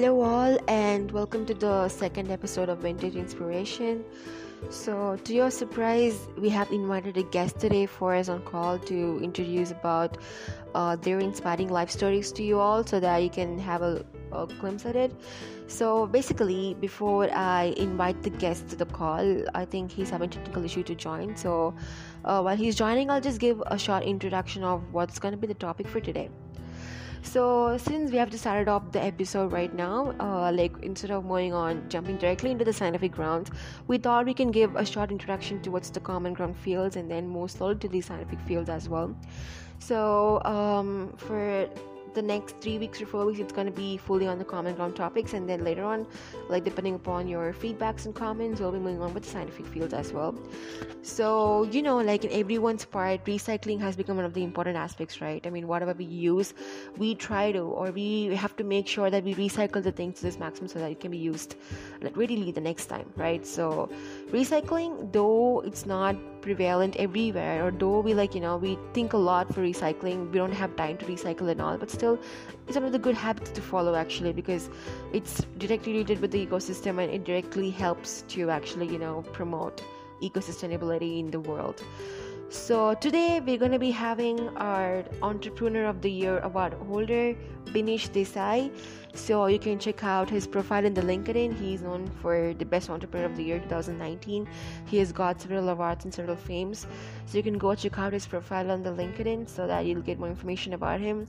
Hello, all, and welcome to the second episode of Vintage Inspiration. So, to your surprise, we have invited a guest today for us on call to introduce about uh, their inspiring life stories to you all, so that you can have a, a glimpse at it. So, basically, before I invite the guest to the call, I think he's having technical issue to join. So, uh, while he's joining, I'll just give a short introduction of what's going to be the topic for today so since we have to start off the episode right now uh, like instead of moving on jumping directly into the scientific grounds we thought we can give a short introduction to what's the common ground fields and then move slowly to the scientific fields as well. So um, for the next three weeks or four weeks it's going to be fully on the common ground topics. And then later on like depending upon your feedbacks and comments we'll be moving on with the scientific fields as well. So you know like in everyone's part recycling has become one of the important aspects right? I mean whatever we use we try to or we have to make sure that we recycle the things to this maximum so that it can be used like readily the next time right? So recycling though it's not prevalent everywhere or though we like you know we think a lot for recycling we don't have time to recycle and all but still it's one of the good habits to follow actually because it's directly related with the ecosystem and it directly helps to actually you know promote eco sustainability in the world so today we're going to be having our entrepreneur of the year award holder Binish Desai. So you can check out his profile in the LinkedIn. He's known for the best entrepreneur of the year 2019. He has got several awards and several fames. So you can go check out his profile on the LinkedIn so that you'll get more information about him.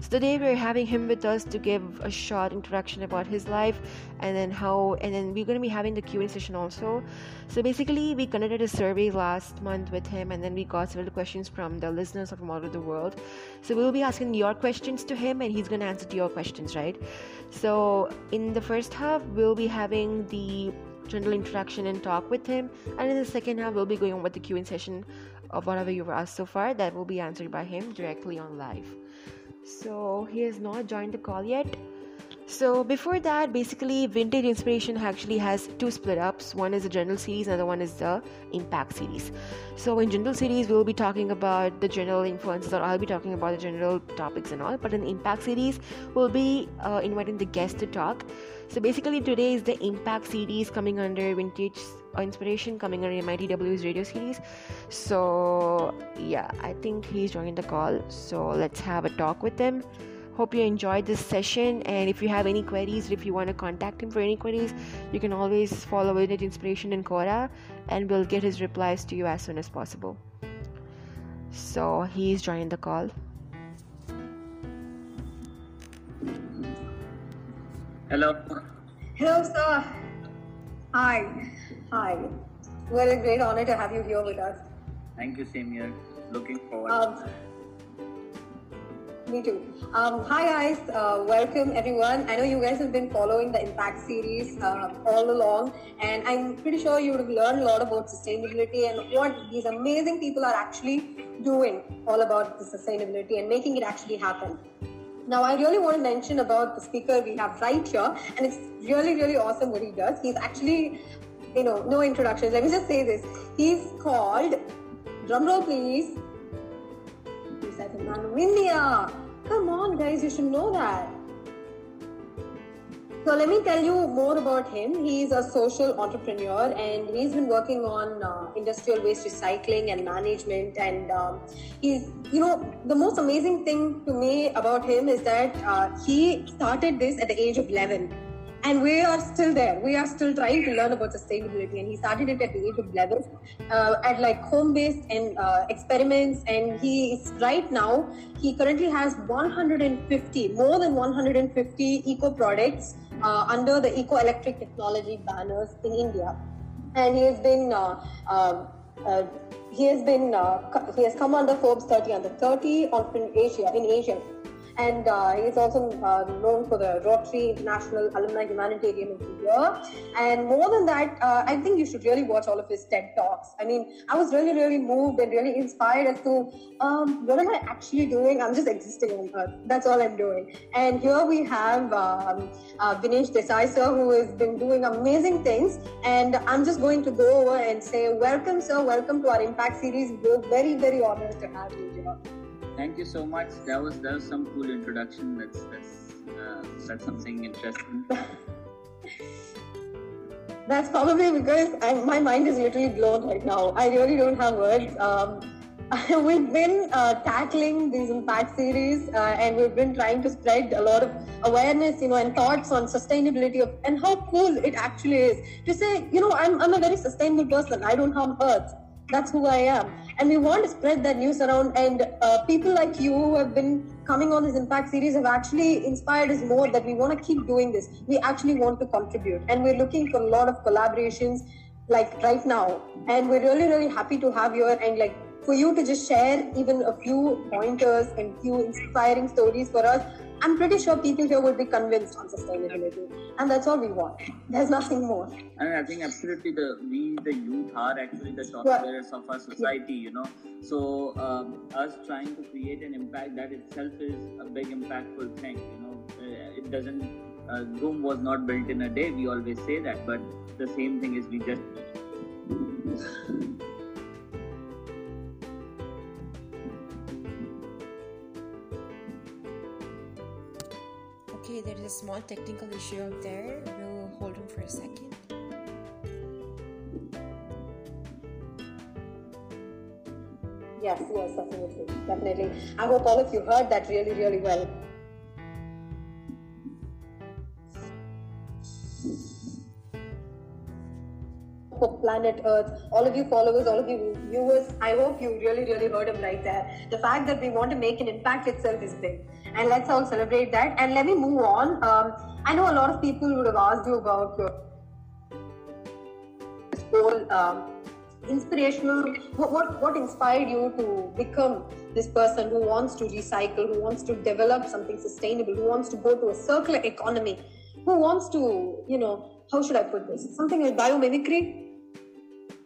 So today we're having him with us to give a short introduction about his life and then how and then we're going to be having the Q&A session also. So basically we conducted a survey last month with him and then we got several questions from the listeners from all over the world. So we'll be asking your questions to him and he's going to answer to your questions, right? So in the first half we'll be having the general introduction and talk with him and in the second half we'll be going on with the Q&A session of whatever you've asked so far that will be answered by him directly on live so he has not joined the call yet. So before that basically vintage inspiration actually has two split ups one is the general series another one is the impact series. So in general series we'll be talking about the general influences or i'll be talking about the general topics and all. But in impact series we'll be uh, inviting the guest to talk. So basically today is the impact series coming under vintage inspiration coming under mitw's radio series so yeah i think he's joining the call so let's have a talk with him hope you enjoyed this session and if you have any queries if you want to contact him for any queries you can always follow vintage inspiration in Quora and we'll get his replies to you as soon as possible so he's joining the call Hello. Hello, sir. Hi. Hi. What a great honor to have you here with us. Thank you, same here. Looking forward. Um, me too. Um, hi, guys. Uh, welcome, everyone. I know you guys have been following the Impact series uh, all along, and I'm pretty sure you would have learned a lot about sustainability and what these amazing people are actually doing all about the sustainability and making it actually happen. Now, I really want to mention about the speaker we have right here, and it's really, really awesome what he does. He's actually, you know, no introduction. Let me just say this. He's called, drumroll please, he's like a man of India. Come on, guys, you should know that. So let me tell you more about him. He's a social entrepreneur and he's been working on uh, industrial waste recycling and management. And um, he's, you know, the most amazing thing to me about him is that uh, he started this at the age of 11. And we are still there. We are still trying to learn about sustainability. And he started it at the age of 11 uh, at like home based and uh, experiments. And he is right now, he currently has 150, more than 150 eco products uh, under the Eco Eclectic Technology banners in India, and he has been uh, uh, uh he has been uh, he has come under Forbes 30 under 30 on in Asia in Asia and uh, he's also uh, known for the Rotary International Alumni Humanitarian of the Year. And more than that, uh, I think you should really watch all of his TED Talks. I mean, I was really, really moved and really inspired as to um, what am I actually doing? I'm just existing on Earth. That's all I'm doing. And here we have um, uh, Binish Desai, sir, who has been doing amazing things. And I'm just going to go over and say, welcome, sir. Welcome to our Impact series. We're very, very honored to have you here. Thank you so much. That was that was some cool introduction. That's that's Uh, that's something interesting. That's probably because I'm, my mind is literally blown right now. I really don't have words. Um, we've been uh, tackling these impact series uh, and we've been trying to spread a lot of awareness you know and thoughts on sustainability of, and how cool it actually is to say you know I'm, I'm a very sustainable person i don't harm earth that's who i am. And we want to spread that news around. And uh, people like you who have been coming on this impact series have actually inspired us more that we want to keep doing this. We actually want to contribute. And we're looking for a lot of collaborations like right now. And we're really really happy to have you and like for you to just share even a few pointers and few inspiring stories for us. I'm pretty sure people here will be convinced on sustainability and that's all we want. There's nothing more. And i think absolutely the we the youth are actually the top Yeah. players of our society you know. So um, us trying to create an impact that itself is a big impactful thing you know. Uh, it doesn't uh, Rome was not built in a day we always say that but the same thing is we just Okay, there is a small technical issue out there. We'll hold on for a second. yes yes definitely definitely i hope all of you heard that really really well planet Earth, all of you followers, all of you viewers, I hope you really, really heard him right there. The fact that we want to make an impact itself is big. And let's all celebrate that. And let me move on. Um, I know a lot of people would have asked you about your whole um, inspirational what, what what inspired you to become this person who wants to recycle who wants to develop something sustainable who wants to go to a circular economy who wants to you know how should i put this something like biomimicry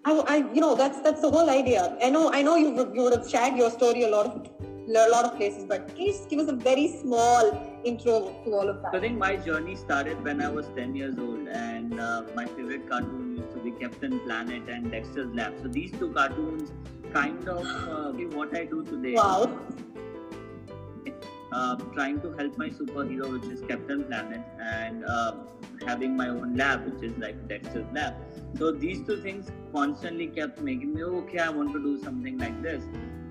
I, I you know that's that's the whole idea i know i know you would, you would have shared your story a lot of a lot of places but please give us a very small intro to all of that So I think my journey started when I was 10 years old, and uh, my favorite cartoon used to be Captain Planet and Dexter's Lab. So these two cartoons kind of uh, be what I do today. wow Uh, trying to help my superhero, which is Captain Planet, and uh, having my own lab, which is like Dexter's Lab. So these two things constantly kept making me okay. I want to do something like this.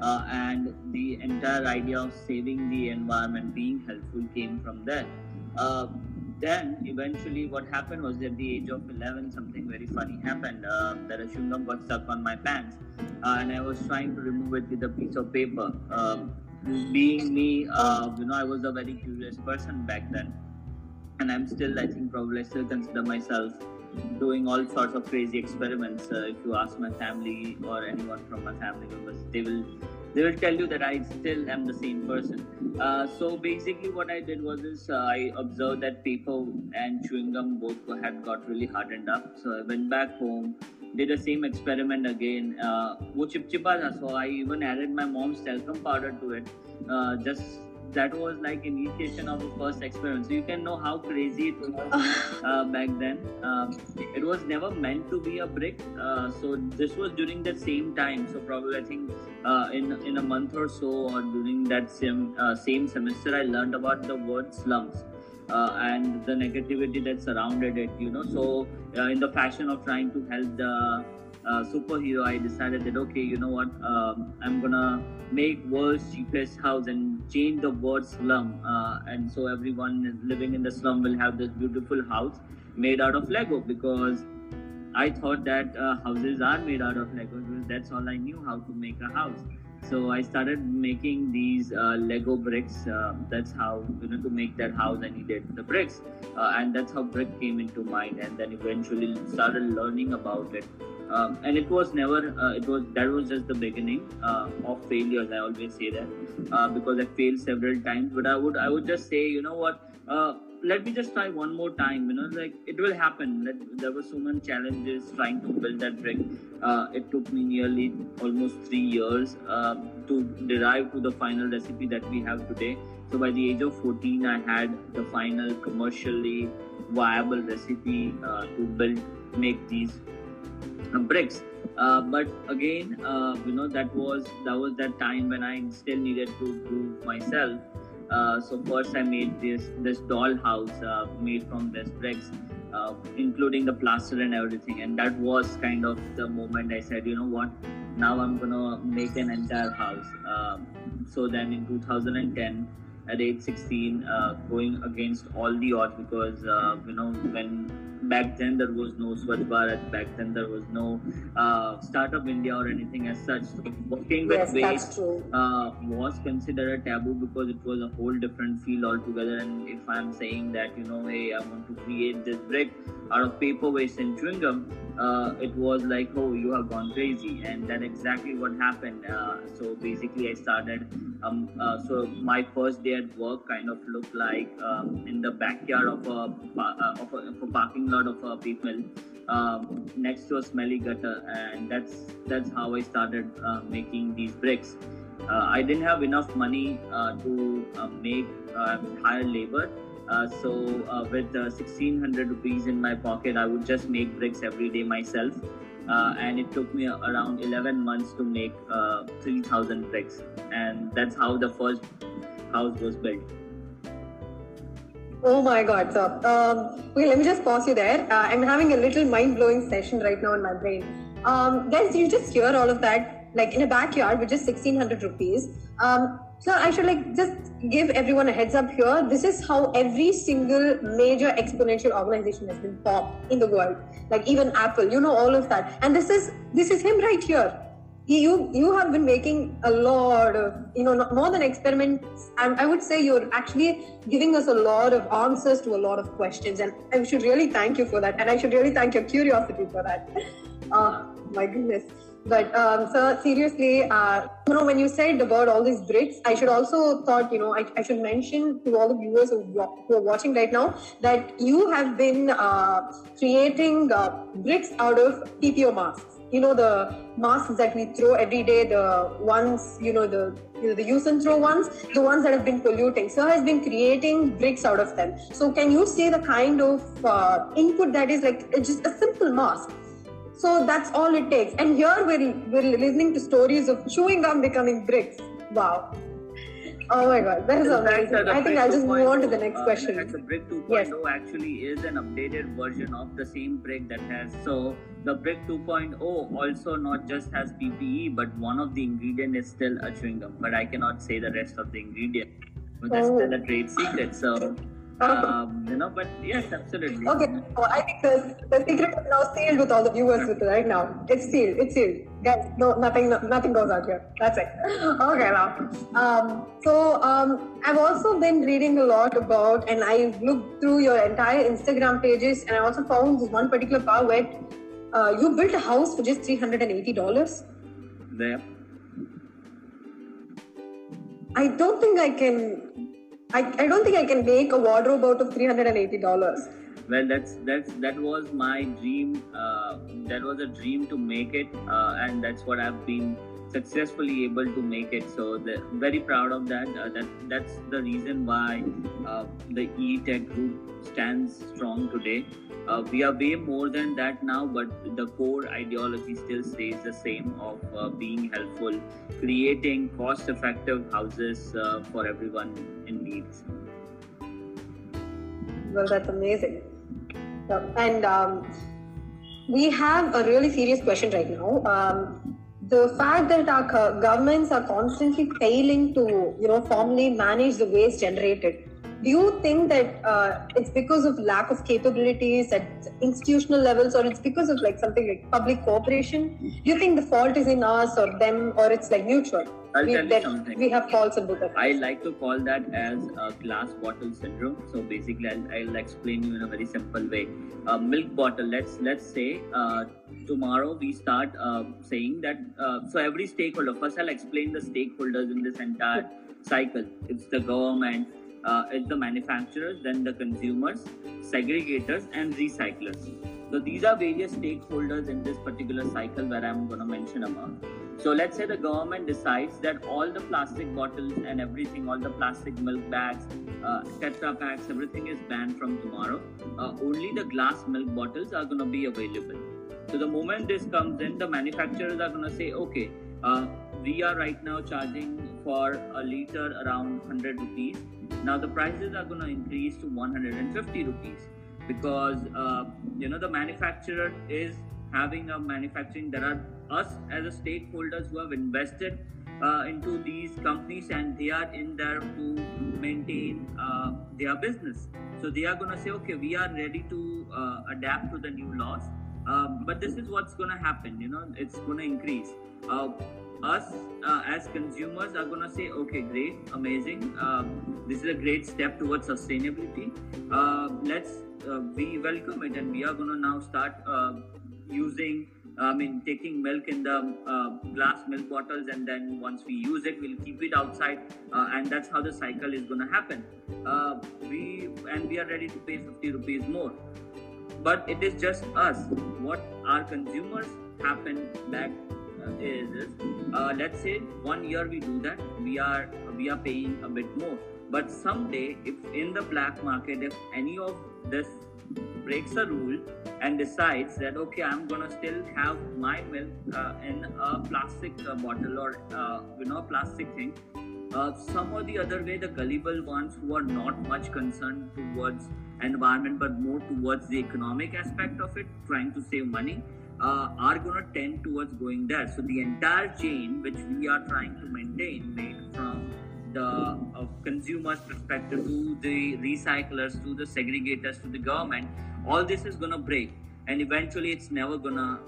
Uh, and the entire idea of saving the environment, being helpful, came from there. Uh, then eventually, what happened was at the age of 11, something very funny happened. Uh, that a chewing gum got stuck on my pants, and I was trying to remove it with a piece of paper. Being me, uh, you know, I was a very curious person back then, and I'm still, I think, probably still consider myself doing all sorts of crazy experiments. Uh, if you ask my family or anyone from my family members, they will they will tell you that I still am the same person. Uh, so basically, what I did was is uh, I observed that paper and chewing gum both had got really hardened up. So I went back home, did the same experiment again. Uh, वो चिपचिपा था, so I even added my mom's talcum powder to it. Uh, just that was like initiation of the first experiment. So you can know how crazy it was uh, back then. Um, it was never meant to be a brick. Uh, so this was during that same time. So probably I think uh, in in a month or so, or during that same uh, same semester, I learned about the word slums. Uh, and the negativity that surrounded it, you know. So, uh, in the fashion of trying to help the uh, superhero, I decided that okay, you know what, um, I'm gonna make world's cheapest house and change the word slum, uh, and so everyone living in the slum will have this beautiful house made out of Lego because I thought that uh, houses are made out of Lego that's all I knew how to make a house. So I started making these uh, Lego bricks. Uh, that's how you know to make that house I needed the bricks, uh, and that's how brick came into mind. And then eventually started learning about it. Um, and it was never uh, it was that was just the beginning uh, of failures. I always say that uh, because I failed several times. But I would I would just say you know what. Let me just try one more time you know like it will happen there were so many challenges trying to build that brick uh, it took me nearly almost three years uh, to derive to the final recipe that we have today. So by the age of 14 i had the final commercially viable recipe uh, to build make these uh, bricks. Uh, but again uh, you know that was that was that time when i still needed to prove myself Uh, so first I made this this doll house uh, made from this bricks, uh, including the plaster and everything. And that was kind of the moment I said, you know what, now I'm gonna make an entire house. Um, so then in 2010 at age 16 uh, going against all the odds because uh, you know when back then there was no Swachh Bharat, back then there was no uh, Startup India or anything as such. So working with yes, waste uh, was considered a taboo because it was a whole different field altogether. And if I'm saying that, you know, hey, I want to create this brick out of paper waste and chewing gum, uh, it was like, oh, you have gone crazy. And that exactly what happened. Uh, so basically, I started. Um, uh, so my first day at work kind of looked like um, in the backyard of a, uh, of a, of a parking lot of a people um, next to a smelly gutter, and that's that's how I started uh, making these bricks. Uh, I didn't have enough money uh, to uh, make hire labor, uh, so uh, with uh, 1600 rupees in my pocket, I would just make bricks every day myself. and it took me around 11 months to make 3000 bricks. And that's how the first house was built. Oh my God, sir. Um, okay, let me just pause you there. Uh, I'm having a little mind blowing session right now in my brain. Um, guys, you just hear all of that, like in a backyard with just 1600 rupees. Um, so I should like just give everyone a heads up here. This is how every single major exponential organization has been formed in the world. Like even Apple, you know all of that. And this is this is him right here. You you have been making a lot of you know more than experiments. And I would say you're actually giving us a lot of answers to a lot of questions. And I should really thank you for that. And I should really thank your curiosity for that. Oh my goodness. But um, seriously, uh, you know, when you said about all these bricks, I should also thought, you know, I, I should mention to all the viewers who, who are watching right now that you have been uh, creating uh, bricks out of PPE masks. You know, the masks that we throw every day, the ones, you know, the you know, the use and throw ones, the ones that have been polluting. So has been creating bricks out of them. So can you see the kind of uh, input that is like just a simple mask? So that's all it takes. And here we're, we're listening to stories of chewing gum becoming bricks. Wow. Oh my god, that is amazing. I think I'll just move on to the next uh, question. The brick 2.0 yes. actually is an updated version of the same brick that has. So the brick 2.0 also not just has PPE, but one of the ingredient is still a chewing gum. But I cannot say the rest of the ingredient. But that's oh. still a trade secret. So um, you know, but yes, absolutely. Okay, well, I think the, the secret is now sealed with all the viewers with right now. It's sealed. It's sealed. Guys, no, nothing, no, nothing goes out here. That's it. Okay, now. Um, so um, I've also been reading a lot about, and I looked through your entire Instagram pages, and I also found this one particular part where uh, you built a house for just three hundred and eighty dollars. There. I don't think I can I, I don't think I can make a wardrobe out of three hundred and eighty dollars. Well, that's that's that was my dream. Uh, that was a dream to make it, uh, and that's what I've been successfully able to make it. So very proud of that. Uh, that that's the reason why uh, the E-Tech group stands strong today. Uh, we are way more than that now, but the core ideology still stays the same of uh, being helpful, creating cost-effective houses uh, for everyone in need. Well, that's amazing. And um, we have a really serious question right now. Um, the fact that our governments are constantly failing to, you know, formally manage the waste generated do you think that uh, it's because of lack of capabilities at institutional levels or it's because of like something like public cooperation do you think the fault is in us or them or it's like mutual I'll we, tell you something. we have faults in both of I like to call that as a glass bottle syndrome. So basically, I'll, I'll explain you in a very simple way. A milk bottle. Let's let's say uh, tomorrow we start uh, saying that. Uh, so every stakeholder. First, I'll explain the stakeholders in this entire cycle. It's the government, uh, it's the manufacturers, then the consumers, segregators, and recyclers. So these are various stakeholders in this particular cycle where I'm going to mention about. So let's say the government decides that all the plastic bottles and everything, all the plastic milk bags, uh, tetra packs, everything is banned from tomorrow. Uh, only the glass milk bottles are going to be available. So the moment this comes in, the manufacturers are going to say, okay, uh, we are right now charging for a liter around 100 rupees. Now the prices are going to increase to 150 rupees because uh, you know the manufacturer is having a manufacturing. There are us as a stakeholders who have invested uh, into these companies and they are in there to maintain uh, their business. So they are going to say, okay, we are ready to uh, adapt to the new laws. Um, but this is what's going to happen. You know, it's going to increase. Uh, us uh, as consumers are going to say, okay, great, amazing. Um, this is a great step towards sustainability. Uh, let's we welcome it, and we are going to now start using I mean, taking milk in the uh, glass milk bottles, and then once we use it, we'll keep it outside, uh, and that's how the cycle is going to happen. Uh, we and we are ready to pay 50 rupees more, but it is just us. What our consumers happen back uh, is, is uh, let's say one year we do that, we are we are paying a bit more, but someday, if in the black market, if any of this breaks a rule and decides that okay i'm gonna still have my milk uh, in a plastic uh, bottle or uh, you know plastic thing uh, some or the other way the gullible ones who are not much concerned towards environment but more towards the economic aspect of it trying to save money uh, are going to tend towards going there. So the entire chain which we are trying to maintain made from the uh, consumer's perspective to the recyclers to the segregators to the government all this is gonna break. And eventually it's never gonna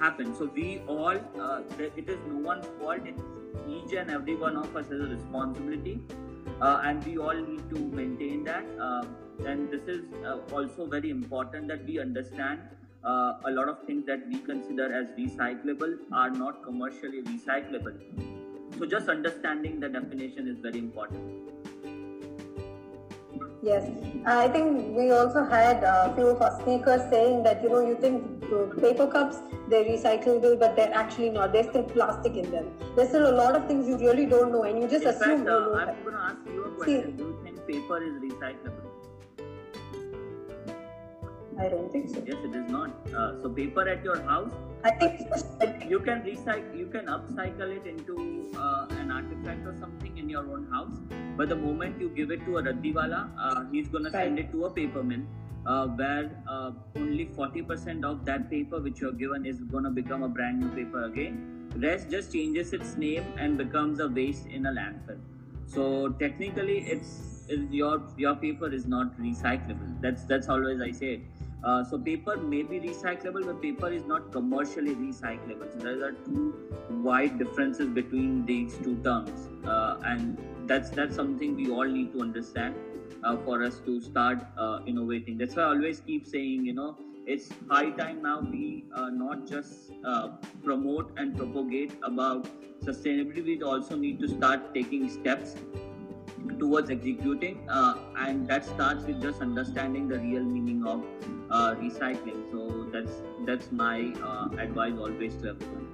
happen. So we all uh, it is no one's fault. It's each and every one of us has a responsibility uh, and we all need to maintain that. Uh, and this is uh, also very important that we understand uh, a lot of things that we consider as recyclable are not commercially recyclable so just understanding the definition is very important Yes, I think we also had a few of our speakers saying that you know you think paper cups they're recyclable, but they're actually not. There's still plastic in them. There's still a lot of things you really don't know, and you just in assume. Fact, uh, I'm going to ask you a question. See, Do you think paper is recyclable? I don't think so. Yes, it is not. Uh, so paper at your house, I think you can recycle, you can upcycle it into uh, an artifact or something in your own house. But the moment you give it to a raddiwala, uh, he's gonna right. send it to a paper mill. Uh, where uh, only 40% of that paper which you're given is going to become a brand new paper again. Rest just changes its name and becomes a waste in a landfill. So technically, it's, it's your your paper is not recyclable. That's that's always I say it. Uh, so paper may be recyclable, but paper is not commercially recyclable. So there are two wide differences between these two terms, uh, and that's that's something we all need to understand uh, for us to start uh, innovating. That's why I always keep saying, you know, it's high time now we uh, not just promote and propagate about sustainability. We also need to start taking steps towards executing uh, and that starts with just understanding the real meaning of uh, recycling. So that's that's my uh, advice always to everyone.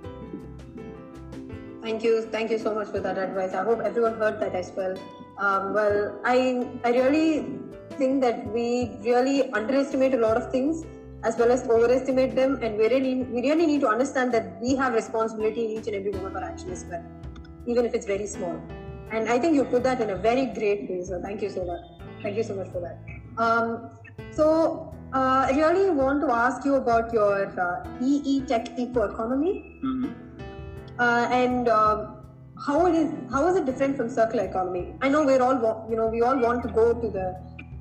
Thank you. Thank you so much for that advice. I hope everyone heard that as well. Um, well i i really think that we really underestimate a lot of things as well as overestimate them and we really we really need to understand that we have responsibility in each and every one of our actions as well even if it's very small and I think you put that in a very great way. So thank you so much. Thank you so much for that. Um, so uh, I really want to ask you about your uh, EE Tech Eco Economy, mm-hmm. uh, and um, how it is. How is it different from circular economy? I know we're all, you know, we all want to go to the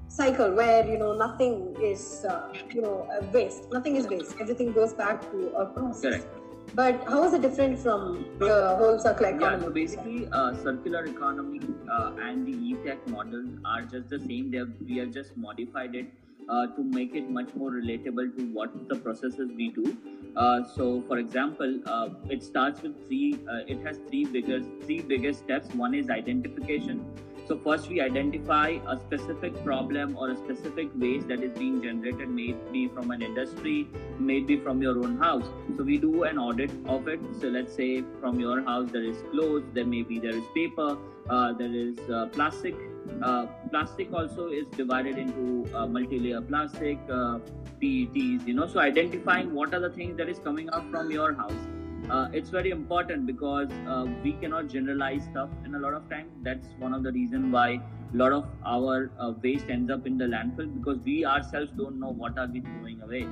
cycle where you know nothing is, uh, you know, waste. Nothing is waste. Everything goes back to a process. Correct. But how is it different from the whole circular economy? Yeah, so basically, uh, circular economy uh, and the e-tech models are just the same. They have, we have just modified it uh, to make it much more relatable to what the processes we do. Uh, so, for example, uh, it starts with three. Uh, it has three biggest three biggest steps. One is identification so first we identify a specific problem or a specific waste that is being generated, maybe from an industry, maybe from your own house. So we do an audit of it. So let's say from your house there is clothes, there maybe there is paper, uh, there is uh, plastic. Uh, plastic also is divided into uh, multi-layer plastic, uh, PETs. You know, so identifying what are the things that is coming out from your house. Uh, it's very important because uh, we cannot generalize stuff and a lot of time that's one of the reason why a lot of our uh, waste ends up in the landfill because we ourselves don't know what are we throwing away.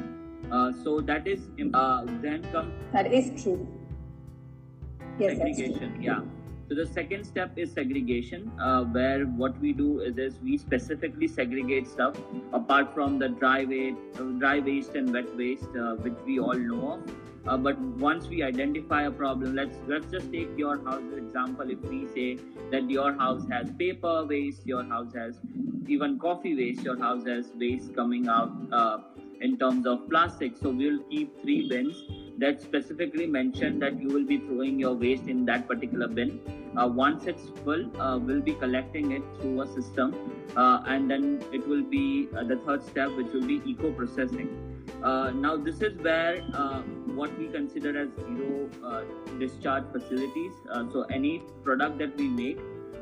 Uh, so that is uh, then comes that is true. Yes, segregation yeah so the second step is segregation, uh, where what we do is, is we specifically segregate stuff apart from the dry waste, dry waste and wet waste, uh, which we all know of. Uh, but once we identify a problem, let's let's just take your house example. If we say that your house has paper waste, your house has even coffee waste, your house has waste coming out uh, in terms of plastic. So we'll keep three bins that specifically mention that you will be throwing your waste in that particular bin. Uh, once it's full, uh, we'll be collecting it through a system, uh, and then it will be uh, the third step, which will be eco processing. Uh, now, this is where uh, what we consider as zero discharge facilities. so, any product that we make,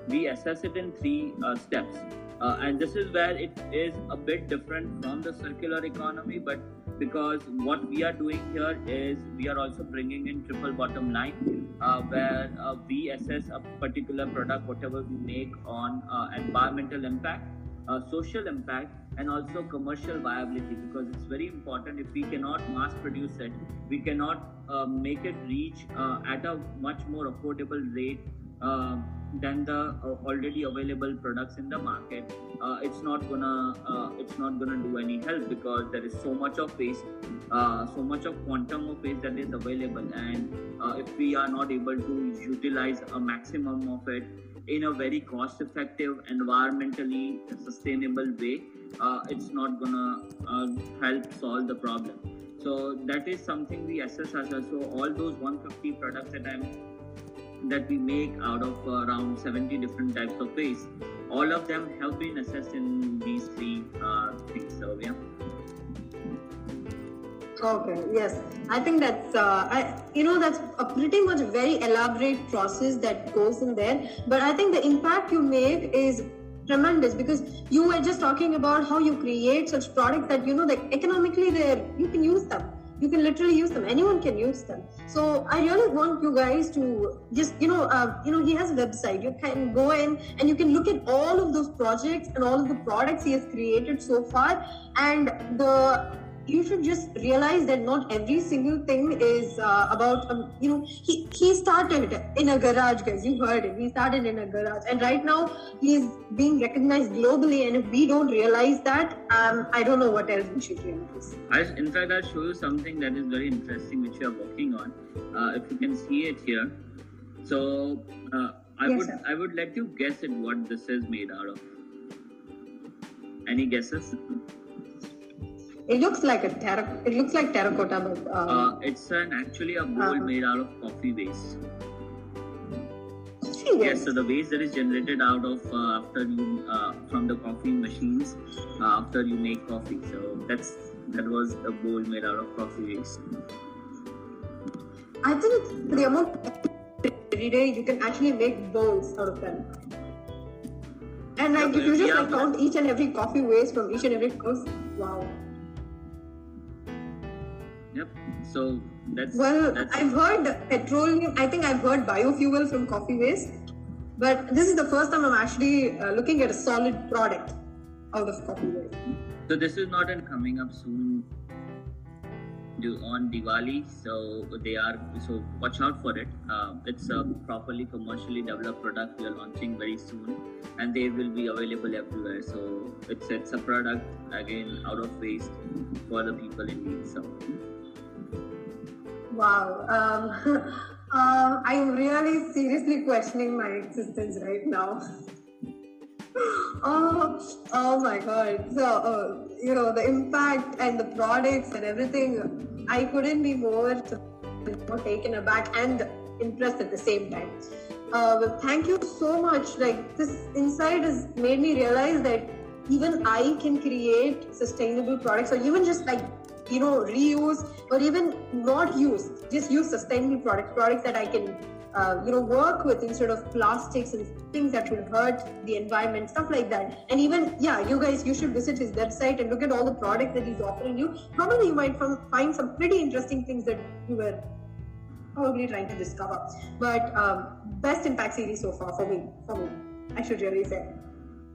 we assess it in three steps. And this is where it is a bit different from the circular economy, but because what we are doing here is we are also bringing in triple bottom line uh, where uh, we assess a particular product whatever we make on uh, environmental impact uh, social impact and also commercial viability because it's very important if we cannot mass produce it we cannot uh, make it reach uh, at a much more affordable rate than the uh, already available products in the market uh, it's not gonna uh, it's not gonna do any help because there is so much of waste uh, so much of quantum of waste that is available and uh, if we are not able to utilize a maximum of it in a very cost effective environmentally sustainable way uh, it's not gonna help solve the problem so that is something we assess as well. so all those 150 products that i'm that we make out of uh, around 70 different types of waste. All of them have been assessed in these three uh, things. Yeah. Okay, yes. I think that's, uh, I, you know, that's a pretty much very elaborate process that goes in there. But I think the impact you make is tremendous because you were just talking about how you create such products that, you know, that economically there you can use them you can literally use them. Anyone can use them. So i really want you guys to just you know uh, you know he has a website. You can go in and you can look at all of those projects and all of the products he has created so far. And the you should just realize that not every single thing is uh, about um, you know he he started in a garage guys. You heard it. He started in a garage. And right now he's being recognized globally. And if we don't realize that um, i don't know what else we should realize. I, in fact i'll show you something that is very interesting which we are working on. Uh, if you can see it here. So uh, i yes, would sir. i would let you guess it what this is made out of. Any guesses it looks like a terra. It looks like terracotta, but um, uh, it's an actually a bowl uh, made out of coffee waste. Yes, so the waste that is generated out of uh, after you uh, from the coffee machines uh, after you make coffee. So that's that was a bowl made out of coffee waste. I think the amount every day you can actually make bowls out of them. And like if you just like count each and every coffee waste from each and every house, wow. Yep. So that's well. That's I've heard petroleum. I think I've heard biofuel from coffee waste, but this is the first time I'm actually uh, looking at a solid product out of coffee waste. So this is not in coming up soon on Diwali, so they are so watch out for it. Uh, it's a properly commercially developed product we are launching very soon, and they will be available everywhere. So it's it's a product again out of waste for the people in need. So. Wow. Um, uh, I'm really seriously questioning my existence right now. oh, oh my god. So, uh, you know, the impact and the products and everything, I couldn't be more, more taken aback and impressed at the same time. Uh, thank you so much. Like, this insight has made me realize that even I can create sustainable products or even just like you know reuse or even not use just use sustainable products products that i can uh, you know work with instead of plastics and things that will hurt the environment stuff like that and even yeah you guys you should visit his website and look at all the products that he's offering you probably you might find some pretty interesting things that you were probably trying to discover. But um, best impact series so far for me, for me, I should really say.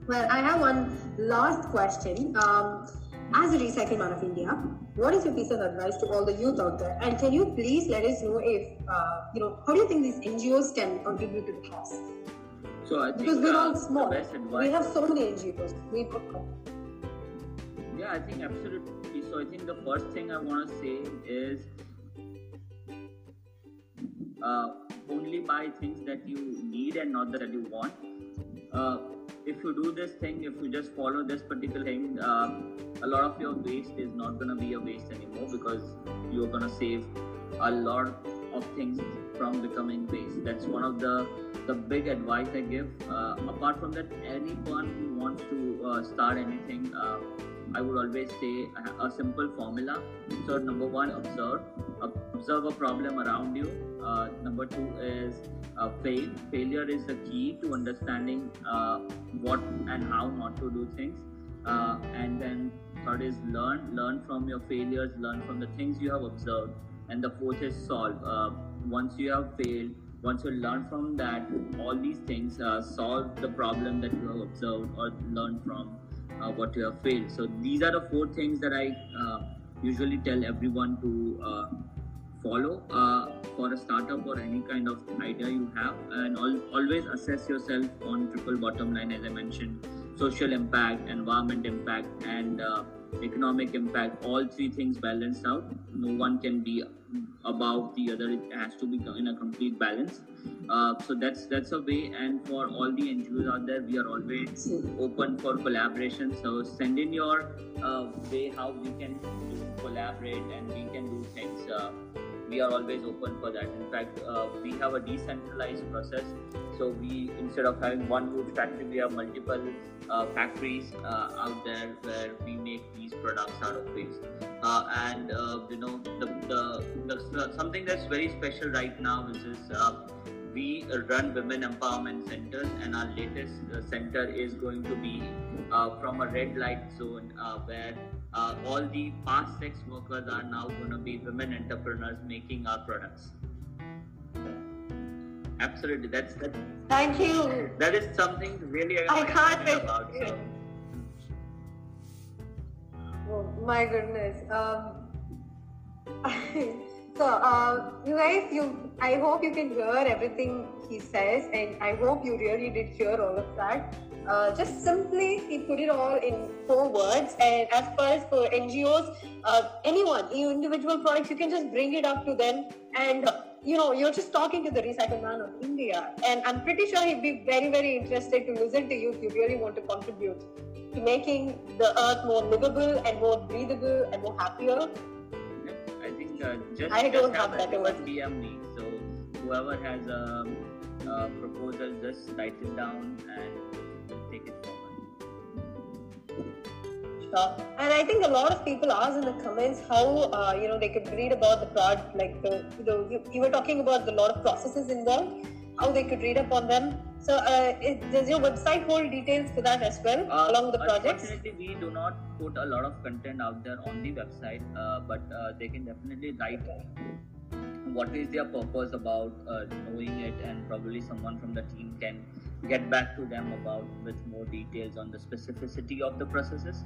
Well, I have one last question. Um, as a Recycle Man of India, what is your piece of advice to all the youth out there? And can you please let us know if, uh, you know, how do you think these NGOs can contribute to the cause? So I think Because we're uh, all small. We have so many NGOs. We put Yeah, I think absolutely. So I think the first thing I want to say is uh, only buy things that you need and not that you want. Uh, if you do this thing, if you just follow this particular thing, uh, a lot of your waste is not going to be a waste anymore because you're going to save a lot of things from becoming waste. That's one of the the big advice I give. Uh, apart from that, anyone who wants to uh, start anything, uh, I would always say a, simple formula. So number one, observe. Observe a problem around you. Uh, number two is uh, fail. Failure is the key to understanding uh, what and how not to do things. Uh, and then third is learn. Learn from your failures. Learn from the things you have observed. And the fourth is solve. Uh, once you have failed, once you learn from that, all these things uh, solve the problem that you have observed or learned from uh, what you have failed. So these are the four things that I uh, usually tell everyone to uh, follow uh, for a startup or any kind of idea you have, and al- always assess yourself on triple bottom line, as I mentioned, social impact, environment impact, and uh, economic impact. All three things balanced out. No one can be above the other. It has to be in a complete balance. Uh, so that's that's a way. And for all the NGOs out there, we are always open for collaboration. So send in your uh, way how we can collaborate and we can do things. Uh, we are always open for that. In fact, uh, we have a decentralized process. So we instead of having one food factory, we have multiple uh, factories uh, out there where we make these products out of waste. Uh, and uh, you know the, the, the something that's very special right now is this. Uh, we run women empowerment centers and our latest center is going to be from a red light zone where uh, all the past sex workers are now going to be women entrepreneurs making our products absolutely that's that, Thank you. that is something really I can't wait. about so Oh my goodness. Um, so, uh, you guys, you, I hope you can hear everything he says, and I hope you really did hear all of that. Uh, just simply, he put it all in four words. And as far as for NGOs, uh, anyone, individual products, you can just bring it up to them. And uh, you know, you're just talking to the Recycle Man of India, and I'm pretty sure he'd be very, very interested to listen to you if you really want to contribute to making the earth more livable and more breathable and more happier. I think uh, just, I don't have have that word. DM me. So whoever has a, a proposal, just write it down and take it forward. Sure. And I think a lot of people ask in the comments how uh, you know they could read about the product, like the, the you, you were talking about the lot of processes involved, how they could read up on them. So uh, it, does your website hold details for that as well, Uh, along with the projects? Unfortunately, we do not put a lot of content out there on the website, uh, but uh, they can definitely write what is their purpose about uh, knowing it, and probably someone from the team can get back to them about with more details on the specificity of the processes.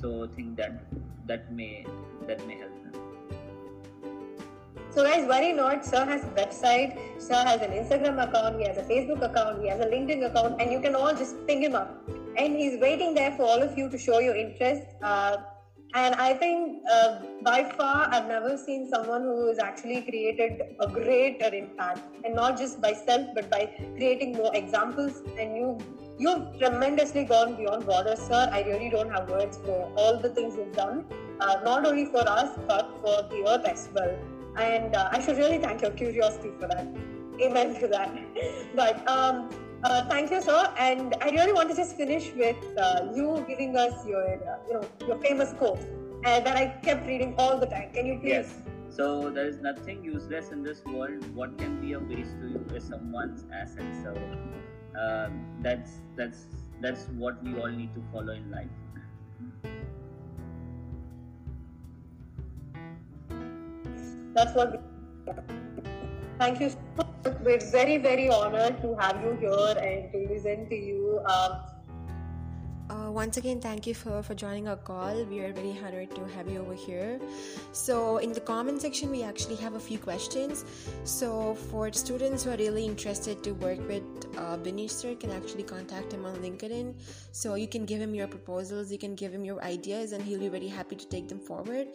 So I think that that may that may help them. So guys, worry not. Sir has a website. Sir has an Instagram account. He has a Facebook account. He has a LinkedIn account, and you can all just ping him up. And he's waiting there for all of you to show your interest. Uh, and I think uh, by far, I've never seen someone who has actually created a greater impact, and not just by self, but by creating more examples. And you, you've tremendously gone beyond borders, sir. I really don't have words for all the things you've done, uh, not only for us, but for the earth as well and uh, I should really thank your curiosity for that. Amen to that. But um, uh, thank you, sir. And I really want to just finish with uh, you giving us your, uh, you know, your famous quote uh, that I kept reading all the time. Can you please? Yes. So there is nothing useless in this world. What can be a waste to you is someone's asset. So uh, that's that's that's what we all need to follow in life. That's what. We... Thank you. So much. We're very, very honored to have you here and to listen to you. Um, uh, once again, thank you for, for joining our call. We are very honored to have you over here. So, in the comment section, we actually have a few questions. So, for students who are really interested to work with uh, sir, can actually contact him on LinkedIn. So, you can give him your proposals, you can give him your ideas, and he'll be very happy to take them forward.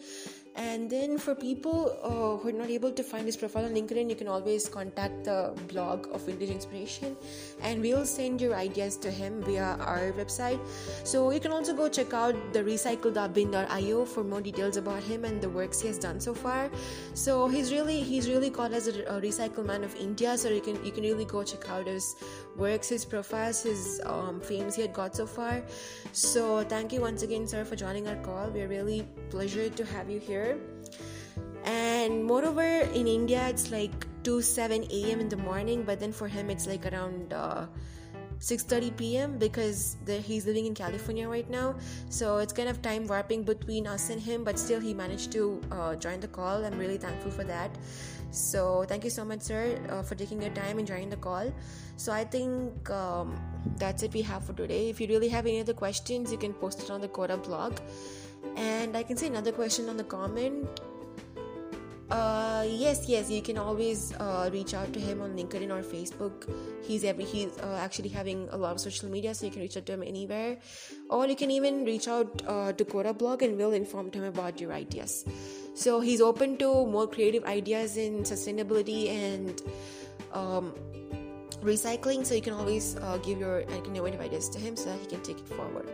And then, for people uh, who are not able to find his profile on LinkedIn, you can always contact the blog of Vintage Inspiration, and we'll send your ideas to him via our website. So you can also go check out the recycle.bin.io for more details about him and the works he has done so far. So he's really he's really called as a, a recycle man of India. So you can you can really go check out his works, his profiles, his um, fames he had got so far. So thank you once again, sir, for joining our call. We're really pleasured to have you here. And moreover, in India, it's like 2 7 a.m. in the morning, but then for him, it's like around. Uh, 6:30 p.m. because the, he's living in California right now. So it's kind of time warping between us and him, but still he managed to uh, join the call. I'm really thankful for that. So thank you so much, sir, uh, for taking your time and joining the call. So I think um, that's it we have for today. If you really have any other questions, you can post it on the Coda blog. And I can see another question on the comment uh, yes, yes, you can always uh, reach out to him on LinkedIn or Facebook. He's every he's uh, actually having a lot of social media, so you can reach out to him anywhere, or you can even reach out uh, to Coda Blog and we'll inform him about your ideas. So he's open to more creative ideas in sustainability and um, recycling. So you can always uh, give your innovative ideas to him so that he can take it forward.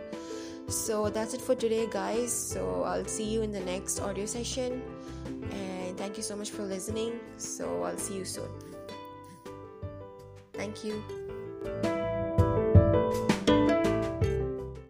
So that's it for today, guys. So I'll see you in the next audio session. And thank you so much for listening. So I'll see you soon. Thank you.